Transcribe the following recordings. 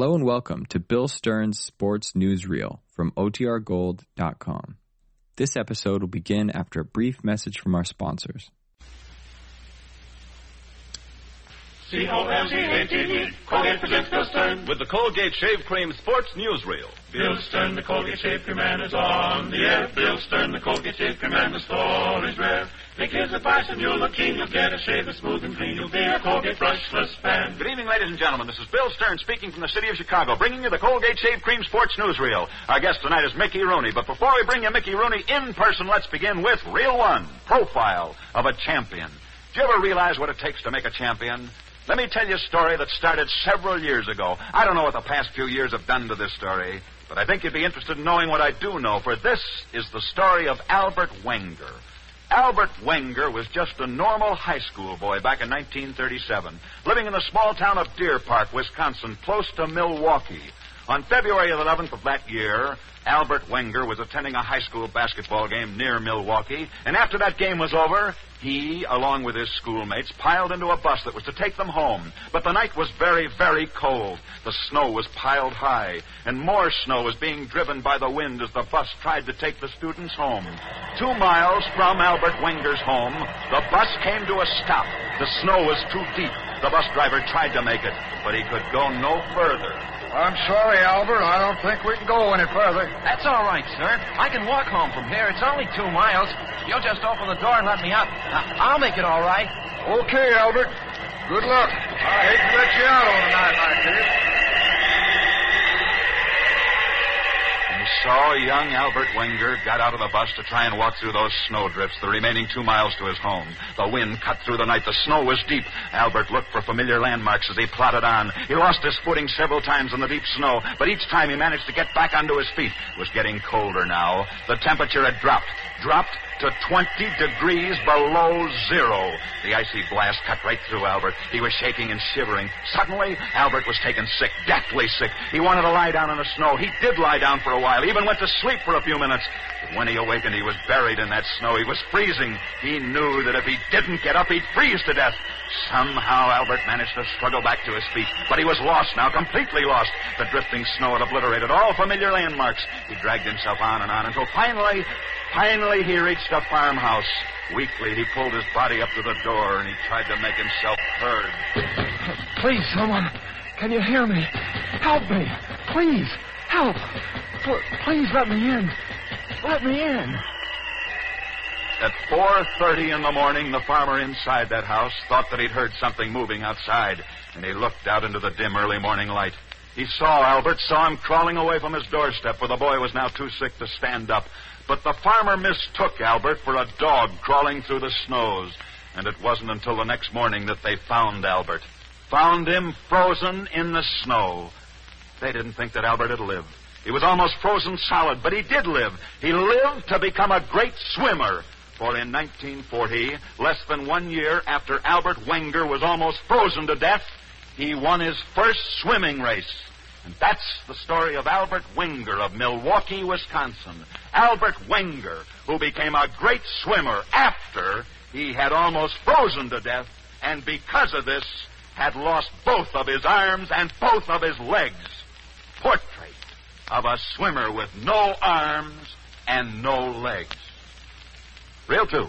Hello and welcome to Bill Stern's Sports Newsreel from OTRGold.com. This episode will begin after a brief message from our sponsors. C-O-L-G-A-T-E, Colgate presents Bill Stern. With the Colgate Shave Cream Sports Newsreel. Bill Stern, the Colgate Shave Cream Man is on the air. Bill Stern, the Colgate Shave Cream Man, the story's rare. Take his advice and you'll look keen. You'll get a shave that's smooth and clean. You'll be a Colgate brushless fan. Good evening, ladies and gentlemen. This is Bill Stern speaking from the city of Chicago, bringing you the Colgate Shave Cream Sports Newsreel. Our guest tonight is Mickey Rooney. But before we bring you Mickey Rooney in person, let's begin with Reel One, Profile of a Champion. Do you ever realize what it takes to make a champion? Let me tell you a story that started several years ago. I don't know what the past few years have done to this story, but I think you'd be interested in knowing what I do know, for this is the story of Albert Wenger. Albert Wenger was just a normal high school boy back in 1937, living in the small town of Deer Park, Wisconsin, close to Milwaukee. On February 11th of that year, Albert Wenger was attending a high school basketball game near Milwaukee, and after that game was over, he, along with his schoolmates, piled into a bus that was to take them home. But the night was very, very cold. The snow was piled high, and more snow was being driven by the wind as the bus tried to take the students home. Two miles from Albert Wenger's home, the bus came to a stop. The snow was too deep. The bus driver tried to make it, but he could go no further. I'm sorry, Albert. I don't think we can go any further. That's all right, sir. I can walk home from here. It's only two miles. You'll just open the door and let me out. I- I'll make it all right. Okay, Albert. Good luck. I hate to let you out on a night like this. So young Albert Wenger got out of the bus to try and walk through those snowdrifts, the remaining two miles to his home. The wind cut through the night. The snow was deep. Albert looked for familiar landmarks as he plodded on. He lost his footing several times in the deep snow, but each time he managed to get back onto his feet. It was getting colder now. The temperature had dropped, dropped to 20 degrees below zero. The icy blast cut right through Albert. He was shaking and shivering. Suddenly, Albert was taken sick, deathly sick. He wanted to lie down in the snow. He did lie down for a while, even went to sleep for a few minutes. But when he awakened, he was buried in that snow. He was freezing. He knew that if he didn't get up, he'd freeze to death. Somehow, Albert managed to struggle back to his feet. But he was lost now, completely lost. The drifting snow had obliterated all familiar landmarks. He dragged himself on and on until finally, finally he reached a farmhouse. Weakly, he pulled his body up to the door and he tried to make himself heard. Please, someone. Can you hear me? Help me. Please. Help. Pl- please let me in. Let me in. At 4.30 in the morning, the farmer inside that house thought that he'd heard something moving outside, and he looked out into the dim early morning light. He saw Albert, saw him crawling away from his doorstep where the boy was now too sick to stand up. But the farmer mistook Albert for a dog crawling through the snows, and it wasn't until the next morning that they found Albert. Found him frozen in the snow. They didn't think that Albert had lived. He was almost frozen solid, but he did live. He lived to become a great swimmer. For in 1940, less than one year after Albert Wenger was almost frozen to death, he won his first swimming race. And that's the story of Albert Wenger of Milwaukee, Wisconsin. Albert Wenger, who became a great swimmer after he had almost frozen to death, and because of this, had lost both of his arms and both of his legs. Portrait of a swimmer with no arms and no legs. Reel two.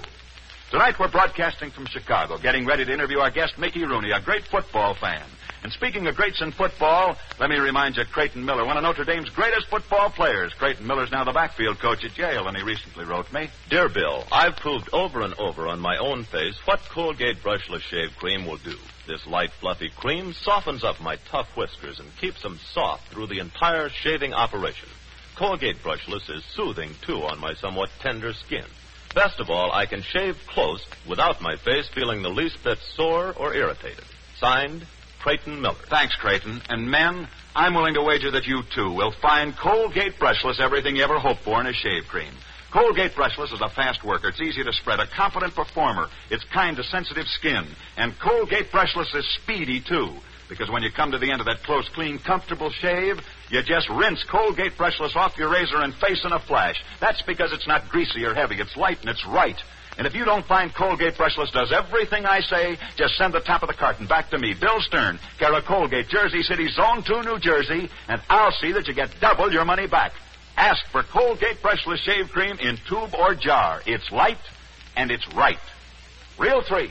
Tonight we're broadcasting from Chicago, getting ready to interview our guest, Mickey Rooney, a great football fan. And speaking of greats in football, let me remind you, Creighton Miller, one of Notre Dame's greatest football players. Creighton Miller's now the backfield coach at Yale, and he recently wrote me. Dear Bill, I've proved over and over on my own face what Colgate Brushless Shave Cream will do. This light, fluffy cream softens up my tough whiskers and keeps them soft through the entire shaving operation. Colgate Brushless is soothing, too, on my somewhat tender skin. Best of all, I can shave close without my face feeling the least bit sore or irritated. Signed, Creighton Miller. Thanks, Creighton. And men, I'm willing to wager that you too will find Colgate Brushless everything you ever hoped for in a shave cream. Colgate Brushless is a fast worker. It's easy to spread, a competent performer. It's kind to sensitive skin. And Colgate Brushless is speedy too. Because when you come to the end of that close, clean, comfortable shave, you just rinse Colgate Brushless off your razor and face in a flash. That's because it's not greasy or heavy. It's light and it's right. And if you don't find Colgate Brushless does everything I say, just send the top of the carton back to me, Bill Stern, care of Colgate, Jersey City, Zone 2, New Jersey, and I'll see that you get double your money back. Ask for Colgate Brushless Shave Cream in tube or jar. It's light and it's right. Reel 3.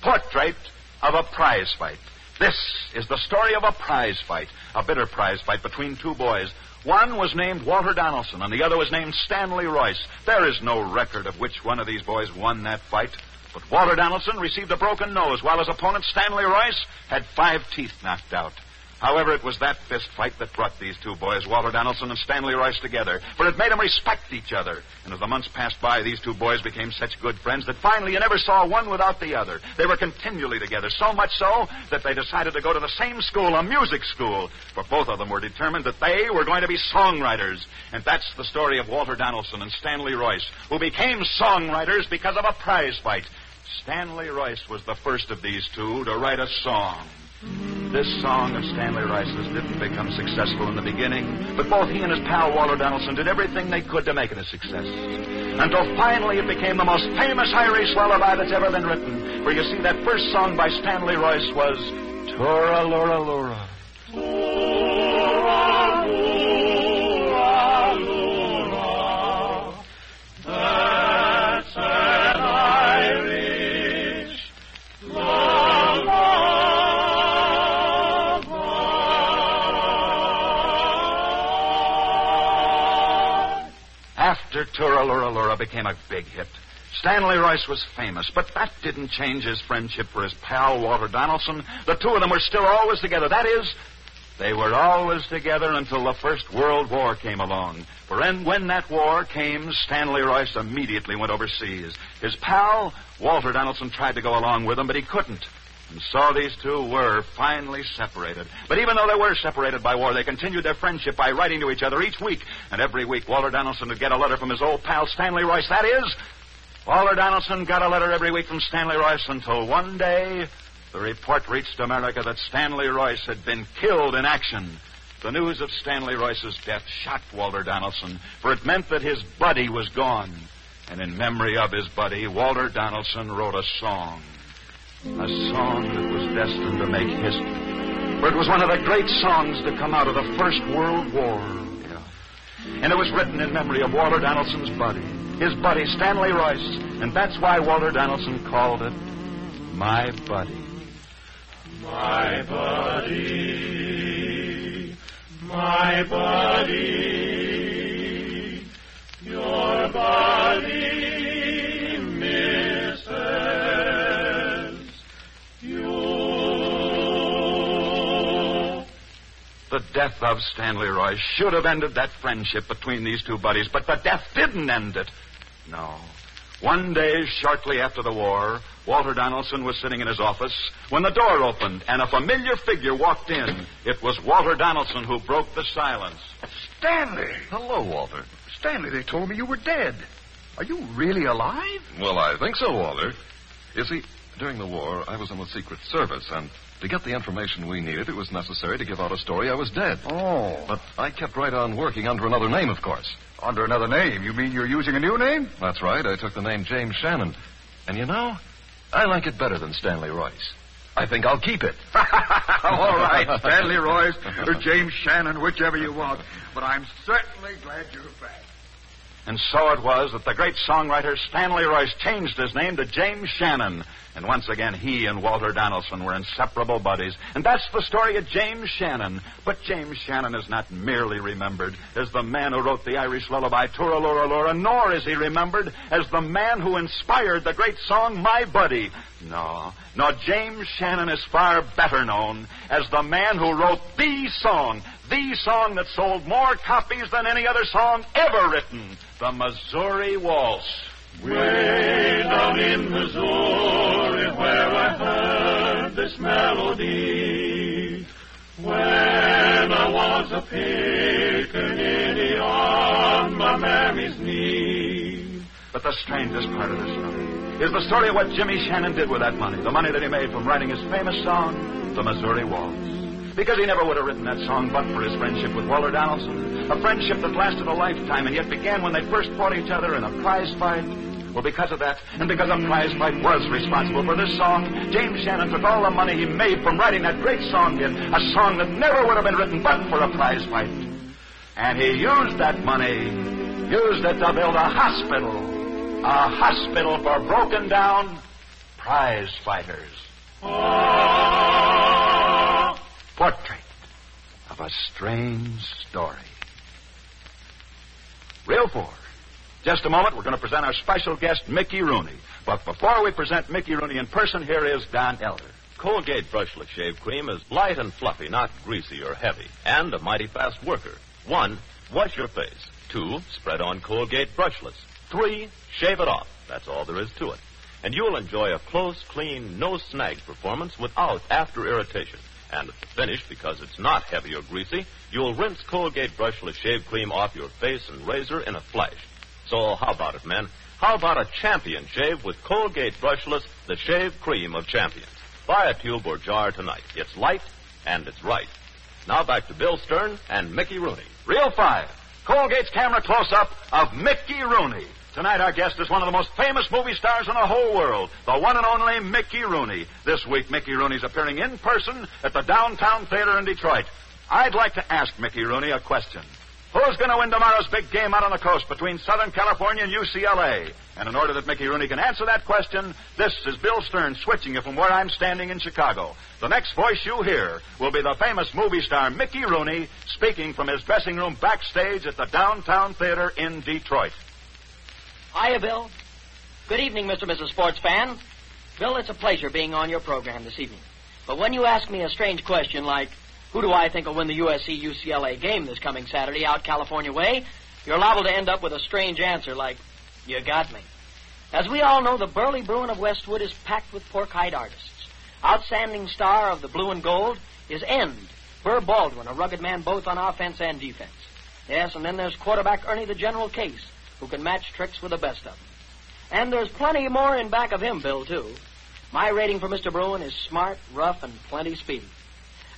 Portrait of a prize fight. This is the story of a prize fight, a bitter prize fight between two boys. One was named Walter Donaldson, and the other was named Stanley Royce. There is no record of which one of these boys won that fight. But Walter Donaldson received a broken nose, while his opponent, Stanley Royce, had five teeth knocked out. However, it was that fist fight that brought these two boys, Walter Donaldson and Stanley Royce, together. For it made them respect each other. And as the months passed by, these two boys became such good friends that finally you never saw one without the other. They were continually together, so much so that they decided to go to the same school, a music school. For both of them were determined that they were going to be songwriters. And that's the story of Walter Donaldson and Stanley Royce, who became songwriters because of a prize fight. Stanley Royce was the first of these two to write a song. This song of Stanley Royce's didn't become successful in the beginning, but both he and his pal Walter Donaldson did everything they could to make it a success. Until finally it became the most famous Irish lullaby that's ever been written. For you see, that first song by Stanley Royce was Tura Lura Lura. After Tura Lura Lura became a big hit, Stanley Royce was famous, but that didn't change his friendship for his pal Walter Donaldson. The two of them were still always together. That is, they were always together until the First World War came along. For when that war came, Stanley Royce immediately went overseas. His pal, Walter Donaldson, tried to go along with him, but he couldn't. And so these two were finally separated. But even though they were separated by war, they continued their friendship by writing to each other each week. And every week, Walter Donaldson would get a letter from his old pal, Stanley Royce. That is, Walter Donaldson got a letter every week from Stanley Royce until one day the report reached America that Stanley Royce had been killed in action. The news of Stanley Royce's death shocked Walter Donaldson, for it meant that his buddy was gone. And in memory of his buddy, Walter Donaldson wrote a song. A song that was destined to make history. For it was one of the great songs to come out of the First World War. Yeah. And it was written in memory of Walter Donaldson's buddy, his buddy Stanley Royce. And that's why Walter Donaldson called it My Buddy. My buddy, my buddy, your buddy The death of Stanley Royce should have ended that friendship between these two buddies, but the death didn't end it. No. One day, shortly after the war, Walter Donaldson was sitting in his office when the door opened and a familiar figure walked in. It was Walter Donaldson who broke the silence. Stanley! Hello, Walter. Stanley, they told me you were dead. Are you really alive? Well, I think so, Walter. You see, during the war, I was in the Secret Service, and to get the information we needed, it was necessary to give out a story I was dead. Oh. But I kept right on working under another name, of course. Under another name? You mean you're using a new name? That's right. I took the name James Shannon. And you know, I like it better than Stanley Royce. I think I'll keep it. All right, Stanley Royce or James Shannon, whichever you want. But I'm certainly glad you're back. And so it was that the great songwriter Stanley Royce changed his name to James Shannon. And once again, he and Walter Donaldson were inseparable buddies. And that's the story of James Shannon. But James Shannon is not merely remembered as the man who wrote the Irish lullaby Tura Lura Lura, nor is he remembered as the man who inspired the great song My Buddy. No, no, James Shannon is far better known as the man who wrote the song, the song that sold more copies than any other song ever written, the Missouri Waltz. Way down in Missouri where I heard this melody When I was a pickaninny on my mammy's knee But the strangest part of this story is the story of what Jimmy Shannon did with that money, the money that he made from writing his famous song, The Missouri Waltz. Because he never would have written that song but for his friendship with Walter Donaldson. A friendship that lasted a lifetime and yet began when they first fought each other in a prize fight. Well, because of that, and because a prize fight was responsible for this song, James Shannon took all the money he made from writing that great song hit, a song that never would have been written but for a prize fight. And he used that money, used it to build a hospital, a hospital for broken down prize fighters. Oh. Portrait of a strange story. Reel four. Just a moment, we're going to present our special guest, Mickey Rooney. But before we present Mickey Rooney in person, here is Don Elder. Colgate brushless shave cream is light and fluffy, not greasy or heavy, and a mighty fast worker. One, wash your face. Two, spread on Colgate brushless. Three, shave it off. That's all there is to it. And you'll enjoy a close, clean, no snag performance without after irritation. And at the finish, because it's not heavy or greasy, you'll rinse Colgate brushless shave cream off your face and razor in a flash. So how about it, men? How about a champion shave with Colgate brushless, the shave cream of champions? Buy a tube or jar tonight. It's light and it's right. Now back to Bill Stern and Mickey Rooney. Reel five. Colgate's camera close up of Mickey Rooney. Tonight, our guest is one of the most famous movie stars in the whole world, the one and only Mickey Rooney. This week, Mickey Rooney's appearing in person at the Downtown Theater in Detroit. I'd like to ask Mickey Rooney a question. Who's going to win tomorrow's big game out on the coast between Southern California and UCLA? And in order that Mickey Rooney can answer that question, this is Bill Stern switching you from where I'm standing in Chicago. The next voice you hear will be the famous movie star Mickey Rooney speaking from his dressing room backstage at the Downtown Theater in Detroit. Hiya, Bill. Good evening, Mr. and Mrs. Sports fan. Bill, it's a pleasure being on your program this evening. But when you ask me a strange question like, who do I think will win the USC UCLA game this coming Saturday out California way, you're liable to end up with a strange answer like, you got me. As we all know, the Burley Bruin of Westwood is packed with pork-eyed artists. Outstanding star of the blue and gold is End, Burr Baldwin, a rugged man both on offense and defense. Yes, and then there's quarterback Ernie the General Case, who can match tricks with the best of them. And there's plenty more in back of him, Bill, too. My rating for Mr. Bruin is smart, rough, and plenty speedy.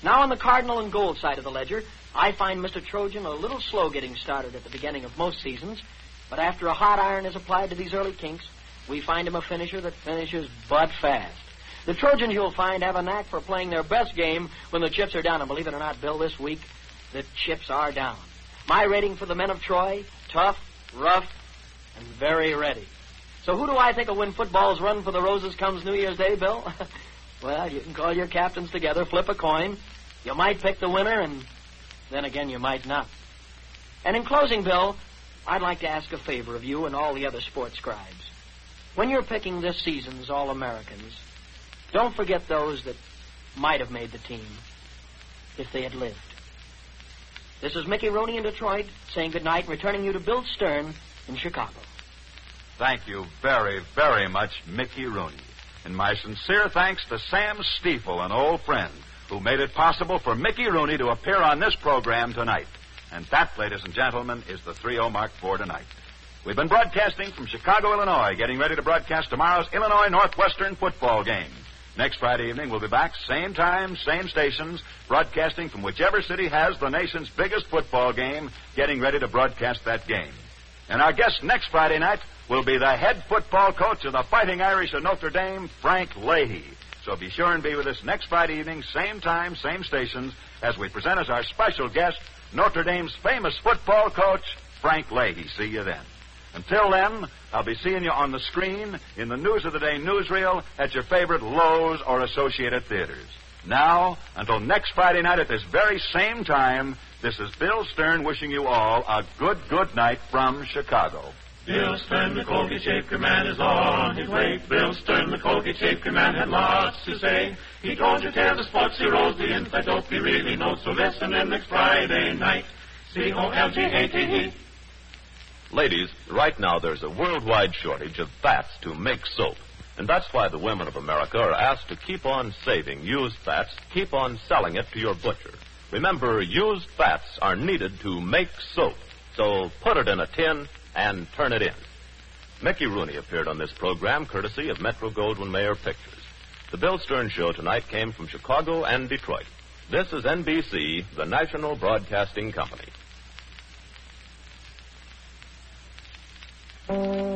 Now, on the Cardinal and Gold side of the ledger, I find Mr. Trojan a little slow getting started at the beginning of most seasons, but after a hot iron is applied to these early kinks, we find him a finisher that finishes butt fast. The Trojans, you'll find, have a knack for playing their best game when the chips are down. And believe it or not, Bill, this week, the chips are down. My rating for the men of Troy, tough, rough, and very ready. So who do I think will win football's run for the roses comes New Year's Day, Bill? well, you can call your captains together, flip a coin. You might pick the winner, and then again, you might not. And in closing, Bill, I'd like to ask a favor of you and all the other sports scribes. When you're picking this season's All Americans, don't forget those that might have made the team if they had lived. This is Mickey Rooney in Detroit saying good goodnight, returning you to Bill Stern in Chicago. Thank you very, very much, Mickey Rooney. And my sincere thanks to Sam Stiefel, an old friend, who made it possible for Mickey Rooney to appear on this program tonight. And that, ladies and gentlemen, is the 3 mark for tonight. We've been broadcasting from Chicago, Illinois, getting ready to broadcast tomorrow's Illinois Northwestern football game. Next Friday evening, we'll be back, same time, same stations, broadcasting from whichever city has the nation's biggest football game, getting ready to broadcast that game. And our guest next Friday night will be the head football coach of the Fighting Irish of Notre Dame, Frank Leahy. So be sure and be with us next Friday evening, same time, same stations, as we present as our special guest Notre Dame's famous football coach, Frank Leahy. See you then. Until then, I'll be seeing you on the screen, in the News of the Day newsreel, at your favorite Loew's or Associated Theaters. Now, until next Friday night at this very same time, this is Bill Stern wishing you all a good, good night from Chicago. Bill Stern, the Colgate Shave Cream Man, is on his way. Bill Stern, the Colgate Shave Cream Man, had lots to say. He told you tell the sports heroes the inside dope he really knows. So listen in next Friday night. C-O-L-G-A-T-E. Ladies, right now there's a worldwide shortage of fats to make soap. And that's why the women of America are asked to keep on saving used fats, keep on selling it to your butcher. Remember, used fats are needed to make soap. So put it in a tin and turn it in. Mickey Rooney appeared on this program courtesy of Metro Goldwyn Mayer Pictures. The Bill Stern Show tonight came from Chicago and Detroit. This is NBC, the National Broadcasting Company. Thank you.